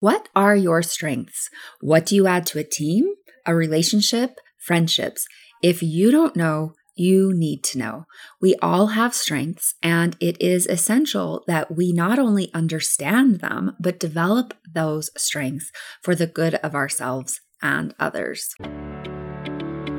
What are your strengths? What do you add to a team, a relationship, friendships? If you don't know, you need to know. We all have strengths, and it is essential that we not only understand them, but develop those strengths for the good of ourselves and others.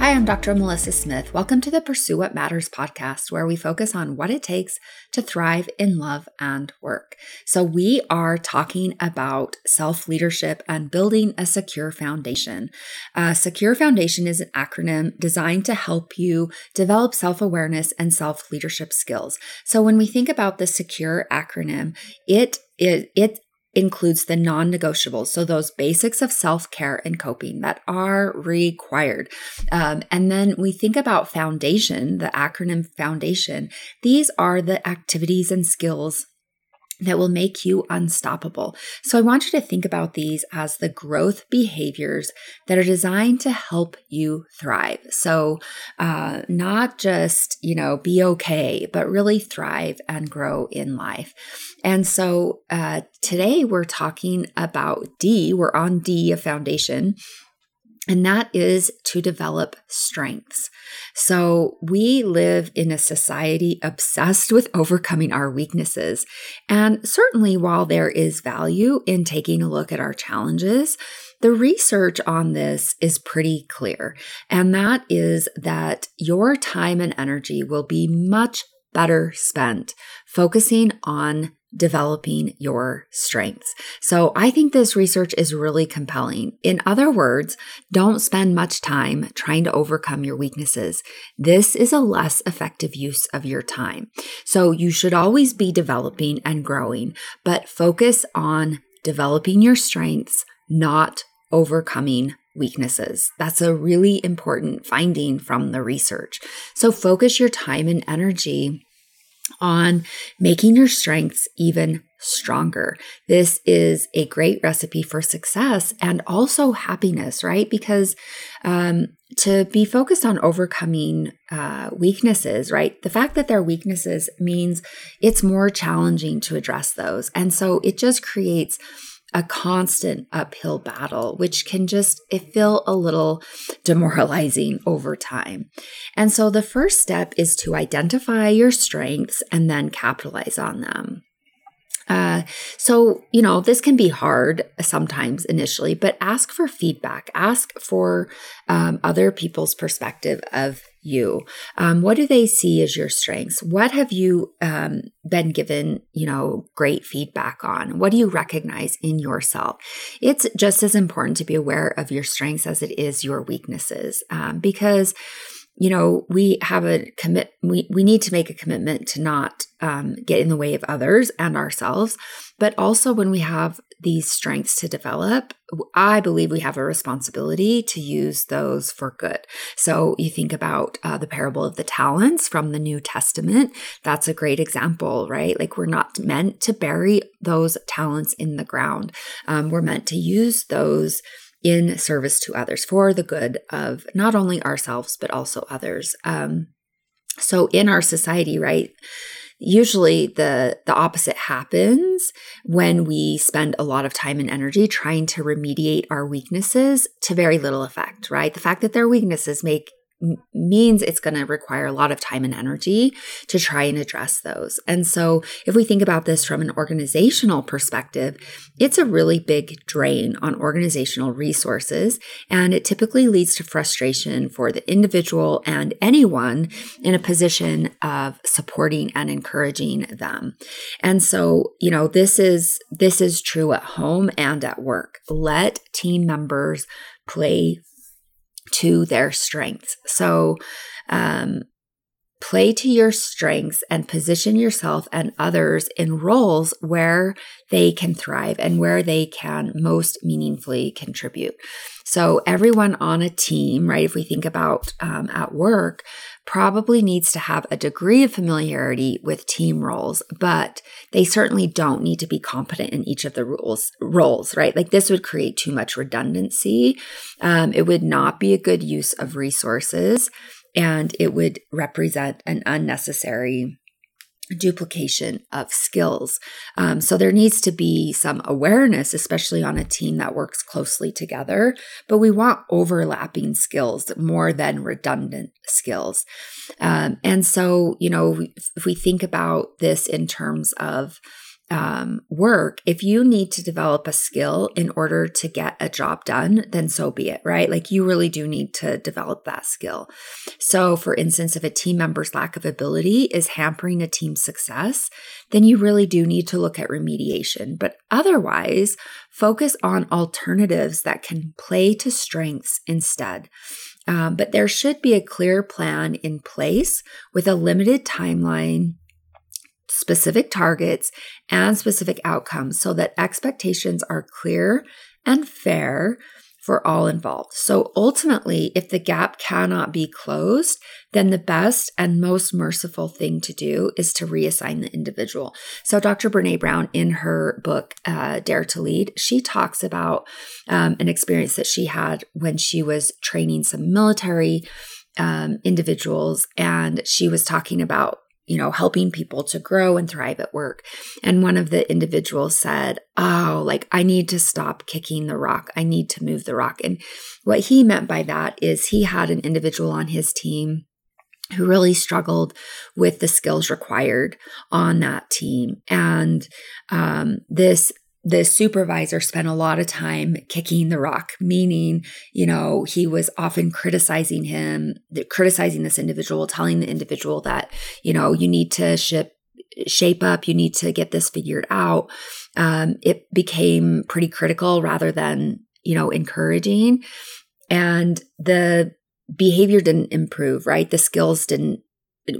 Hi, I'm Dr. Melissa Smith. Welcome to the Pursue What Matters podcast, where we focus on what it takes to thrive in love and work. So, we are talking about self leadership and building a secure foundation. A secure foundation is an acronym designed to help you develop self awareness and self leadership skills. So, when we think about the secure acronym, it it, it includes the non negotiables. So, those basics of self care and coping that are required. Um, and then we think about foundation, the acronym foundation. These are the activities and skills that will make you unstoppable. So I want you to think about these as the growth behaviors that are designed to help you thrive. So uh, not just, you know, be okay, but really thrive and grow in life. And so uh, today we're talking about D. We're on D, a foundation and that is to develop strengths. So, we live in a society obsessed with overcoming our weaknesses. And certainly, while there is value in taking a look at our challenges, the research on this is pretty clear. And that is that your time and energy will be much better spent focusing on developing your strengths. So I think this research is really compelling. In other words, don't spend much time trying to overcome your weaknesses. This is a less effective use of your time. So you should always be developing and growing, but focus on developing your strengths, not overcoming weaknesses. That's a really important finding from the research. So focus your time and energy on making your strengths even stronger. This is a great recipe for success and also happiness, right? Because um, to be focused on overcoming uh, weaknesses, right? The fact that they're weaknesses means it's more challenging to address those. And so it just creates a constant uphill battle, which can just it feel a little demoralizing over time. And so the first step is to identify your strengths and then capitalize on them. Uh, so, you know, this can be hard sometimes initially, but ask for feedback. Ask for um, other people's perspective of you. Um, what do they see as your strengths? What have you um, been given, you know, great feedback on? What do you recognize in yourself? It's just as important to be aware of your strengths as it is your weaknesses, um, because you know, we have a commit, we, we need to make a commitment to not um, get in the way of others and ourselves. But also, when we have these strengths to develop, I believe we have a responsibility to use those for good. So, you think about uh, the parable of the talents from the New Testament. That's a great example, right? Like, we're not meant to bury those talents in the ground, um, we're meant to use those in service to others for the good of not only ourselves, but also others. Um, so in our society, right? usually the the opposite happens when we spend a lot of time and energy trying to remediate our weaknesses to very little effect right the fact that they're weaknesses make means it's going to require a lot of time and energy to try and address those. And so, if we think about this from an organizational perspective, it's a really big drain on organizational resources, and it typically leads to frustration for the individual and anyone in a position of supporting and encouraging them. And so, you know, this is this is true at home and at work. Let team members play to their strengths. So, um, play to your strengths and position yourself and others in roles where they can thrive and where they can most meaningfully contribute. So, everyone on a team, right, if we think about um, at work, probably needs to have a degree of familiarity with team roles, but they certainly don't need to be competent in each of the rules roles, right? Like this would create too much redundancy. Um, it would not be a good use of resources and it would represent an unnecessary duplication of skills. Um, so there needs to be some awareness, especially on a team that works closely together. But we want overlapping skills more than redundant skills. Um, and so, you know, if we think about this in terms of um, work, if you need to develop a skill in order to get a job done, then so be it, right? Like you really do need to develop that skill. So, for instance, if a team member's lack of ability is hampering a team's success, then you really do need to look at remediation. But otherwise, focus on alternatives that can play to strengths instead. Um, but there should be a clear plan in place with a limited timeline specific targets and specific outcomes so that expectations are clear and fair for all involved. So ultimately, if the gap cannot be closed, then the best and most merciful thing to do is to reassign the individual. So Dr. Brene Brown, in her book, uh, Dare to Lead, she talks about um, an experience that she had when she was training some military um, individuals. And she was talking about you know, helping people to grow and thrive at work. And one of the individuals said, Oh, like I need to stop kicking the rock. I need to move the rock. And what he meant by that is he had an individual on his team who really struggled with the skills required on that team. And um, this the supervisor spent a lot of time kicking the rock, meaning, you know, he was often criticizing him, criticizing this individual, telling the individual that, you know, you need to ship, shape up, you need to get this figured out. Um, it became pretty critical rather than, you know, encouraging. And the behavior didn't improve, right? The skills didn't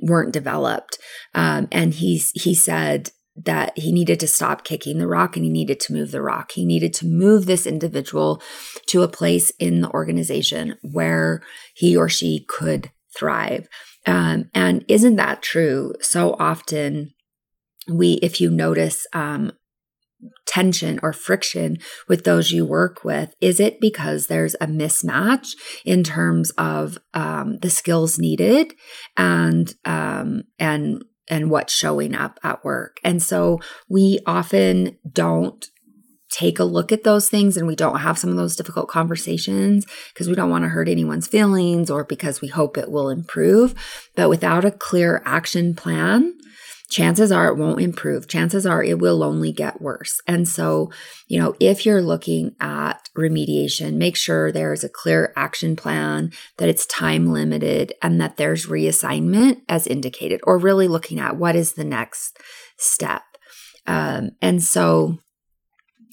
weren't developed. Um, and he's he said, that he needed to stop kicking the rock and he needed to move the rock. He needed to move this individual to a place in the organization where he or she could thrive. Um, and isn't that true? So often, we, if you notice, um, tension or friction with those you work with? Is it because there's a mismatch in terms of um, the skills needed and um, and and what's showing up at work. And so we often don't take a look at those things and we don't have some of those difficult conversations because we don't want to hurt anyone's feelings or because we hope it will improve. But without a clear action plan, chances are it won't improve. Chances are it will only get worse. And so, you know, if you're looking at remediation, make sure there's a clear action plan, that it's time limited, and that there's reassignment as indicated, or really looking at what is the next step. Um, and so,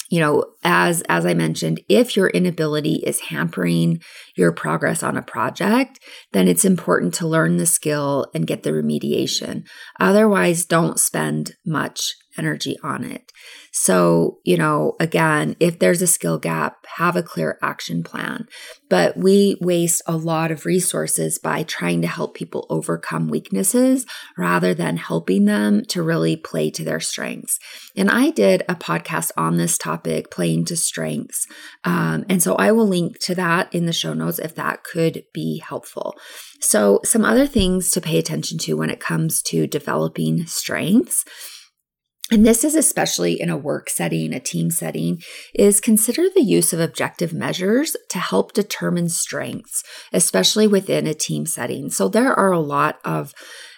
you know as as i mentioned if your inability is hampering your progress on a project then it's important to learn the skill and get the remediation. Otherwise don't spend much energy on it so, you know, again, if there's a skill gap, have a clear action plan. But we waste a lot of resources by trying to help people overcome weaknesses rather than helping them to really play to their strengths. And I did a podcast on this topic, playing to strengths. Um, and so I will link to that in the show notes if that could be helpful. So, some other things to pay attention to when it comes to developing strengths and this is especially in a work setting, a team setting, is consider the use of objective measures to help determine strengths, especially within a team setting. So there are a lot of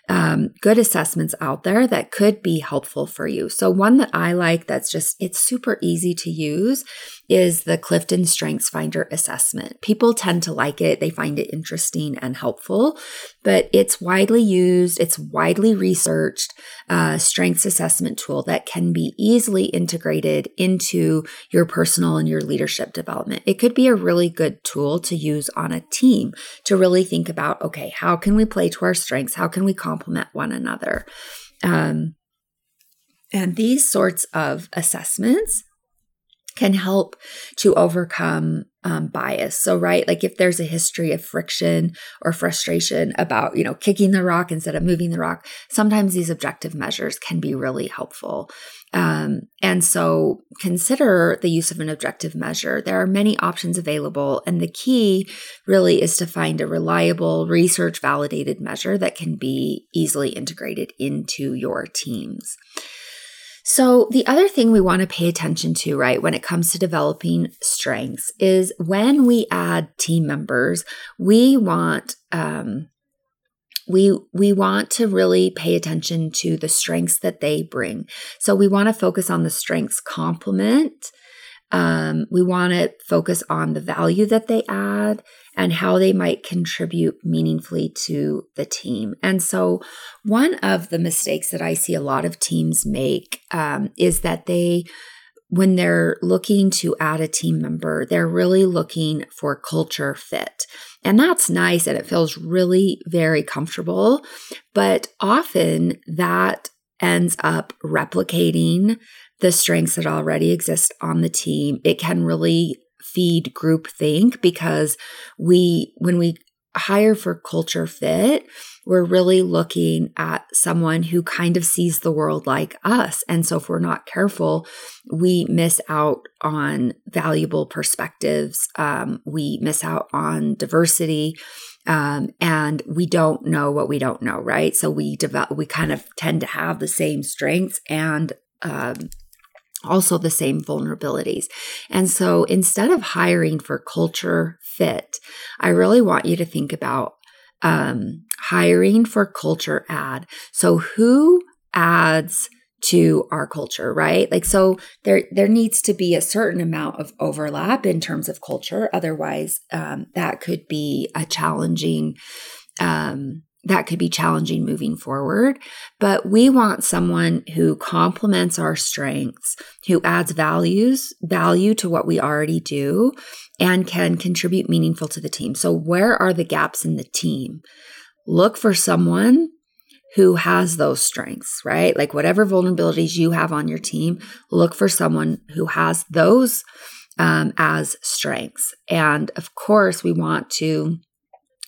um, good assessments out there that could be helpful for you. So, one that I like that's just, it's super easy to use is the Clifton Strengths Finder assessment. People tend to like it, they find it interesting and helpful, but it's widely used, it's widely researched uh, strengths assessment tool that can be easily integrated into your personal and your leadership development. It could be a really good tool to use on a team to really think about okay, how can we play to our strengths? How can we complement complement one another. Um, and these sorts of assessments can help to overcome um, bias. So, right, like if there's a history of friction or frustration about, you know, kicking the rock instead of moving the rock, sometimes these objective measures can be really helpful. Um, and so consider the use of an objective measure. There are many options available, and the key really is to find a reliable, research validated measure that can be easily integrated into your teams. So, the other thing we want to pay attention to, right, when it comes to developing strengths is when we add team members, we want, um, we we want to really pay attention to the strengths that they bring. So we want to focus on the strengths complement. Um, we want to focus on the value that they add and how they might contribute meaningfully to the team. And so, one of the mistakes that I see a lot of teams make um, is that they when they're looking to add a team member, they're really looking for culture fit. And that's nice and it feels really very comfortable. But often that ends up replicating the strengths that already exist on the team. It can really feed groupthink because we, when we hire for culture fit, we're really looking at someone who kind of sees the world like us. And so, if we're not careful, we miss out on valuable perspectives. Um, we miss out on diversity. Um, and we don't know what we don't know, right? So we develop, we kind of tend to have the same strengths and um, also the same vulnerabilities. And so instead of hiring for culture fit, I really want you to think about um, hiring for culture add. So who adds to our culture, right? Like so there there needs to be a certain amount of overlap in terms of culture. Otherwise, um, that could be a challenging um, that could be challenging moving forward. But we want someone who complements our strengths, who adds values, value to what we already do, and can contribute meaningful to the team. So where are the gaps in the team? Look for someone who has those strengths, right? Like whatever vulnerabilities you have on your team, look for someone who has those um, as strengths. And of course, we want to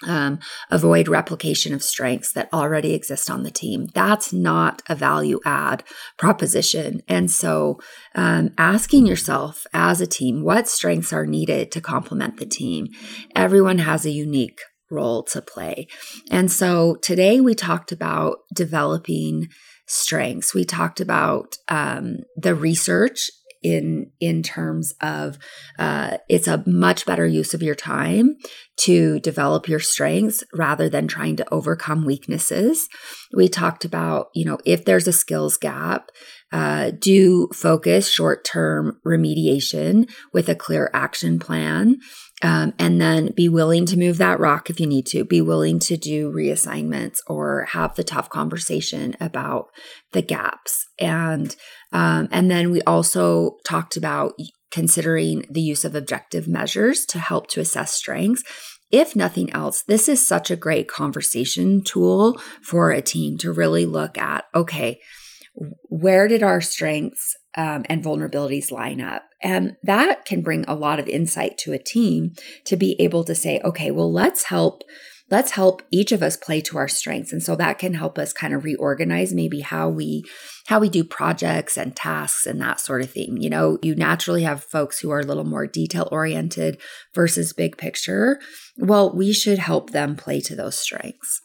um, avoid replication of strengths that already exist on the team. That's not a value add proposition. And so, um, asking yourself as a team, what strengths are needed to complement the team? Everyone has a unique role to play. And so, today we talked about developing strengths. We talked about um, the research in in terms of uh, it's a much better use of your time to develop your strengths rather than trying to overcome weaknesses. We talked about you know if there's a skills gap uh, do focus short term remediation with a clear action plan um, and then be willing to move that rock if you need to. Be willing to do reassignments or have the tough conversation about the gaps. And um, and then we also talked about considering the use of objective measures to help to assess strengths. If nothing else, this is such a great conversation tool for a team to really look at. Okay, where did our strengths um, and vulnerabilities line up. And that can bring a lot of insight to a team to be able to say, okay, well, let's help. Let's help each of us play to our strengths. And so that can help us kind of reorganize maybe how we how we do projects and tasks and that sort of thing. You know, you naturally have folks who are a little more detail oriented versus big picture. Well, we should help them play to those strengths.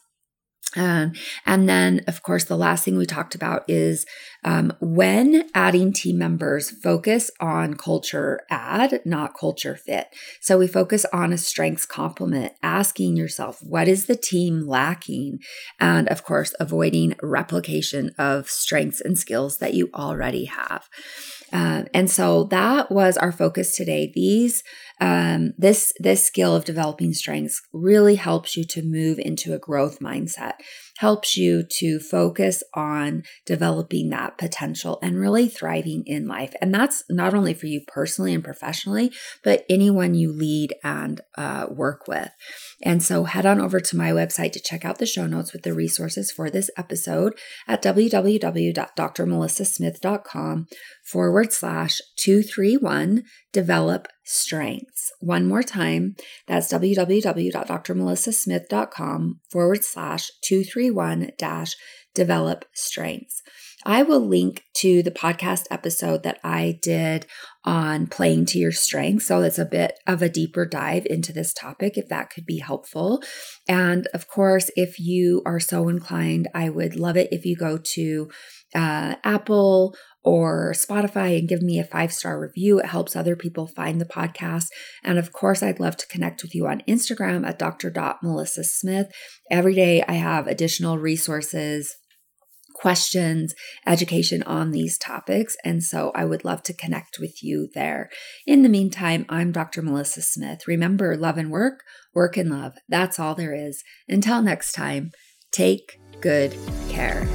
Um, and then, of course, the last thing we talked about is um, when adding team members, focus on culture add, not culture fit. So we focus on a strengths complement, asking yourself, what is the team lacking? And of course, avoiding replication of strengths and skills that you already have. Uh, and so that was our focus today. These um, this this skill of developing strengths really helps you to move into a growth mindset helps you to focus on developing that potential and really thriving in life. And that's not only for you personally and professionally, but anyone you lead and uh, work with. And so head on over to my website to check out the show notes with the resources for this episode at www.drmelissasmith.com forward slash 231 develop strengths. One more time, that's www.drmelissasmith.com forward slash 231 dash develop strengths. I will link to the podcast episode that I did on playing to your strengths. So it's a bit of a deeper dive into this topic, if that could be helpful. And of course, if you are so inclined, I would love it if you go to uh, Apple or Spotify and give me a five star review. It helps other people find the podcast. And of course, I'd love to connect with you on Instagram at dr.melissasmith. Every day I have additional resources questions, education on these topics. And so I would love to connect with you there. In the meantime, I'm Dr. Melissa Smith. Remember, love and work, work and love. That's all there is. Until next time, take good care.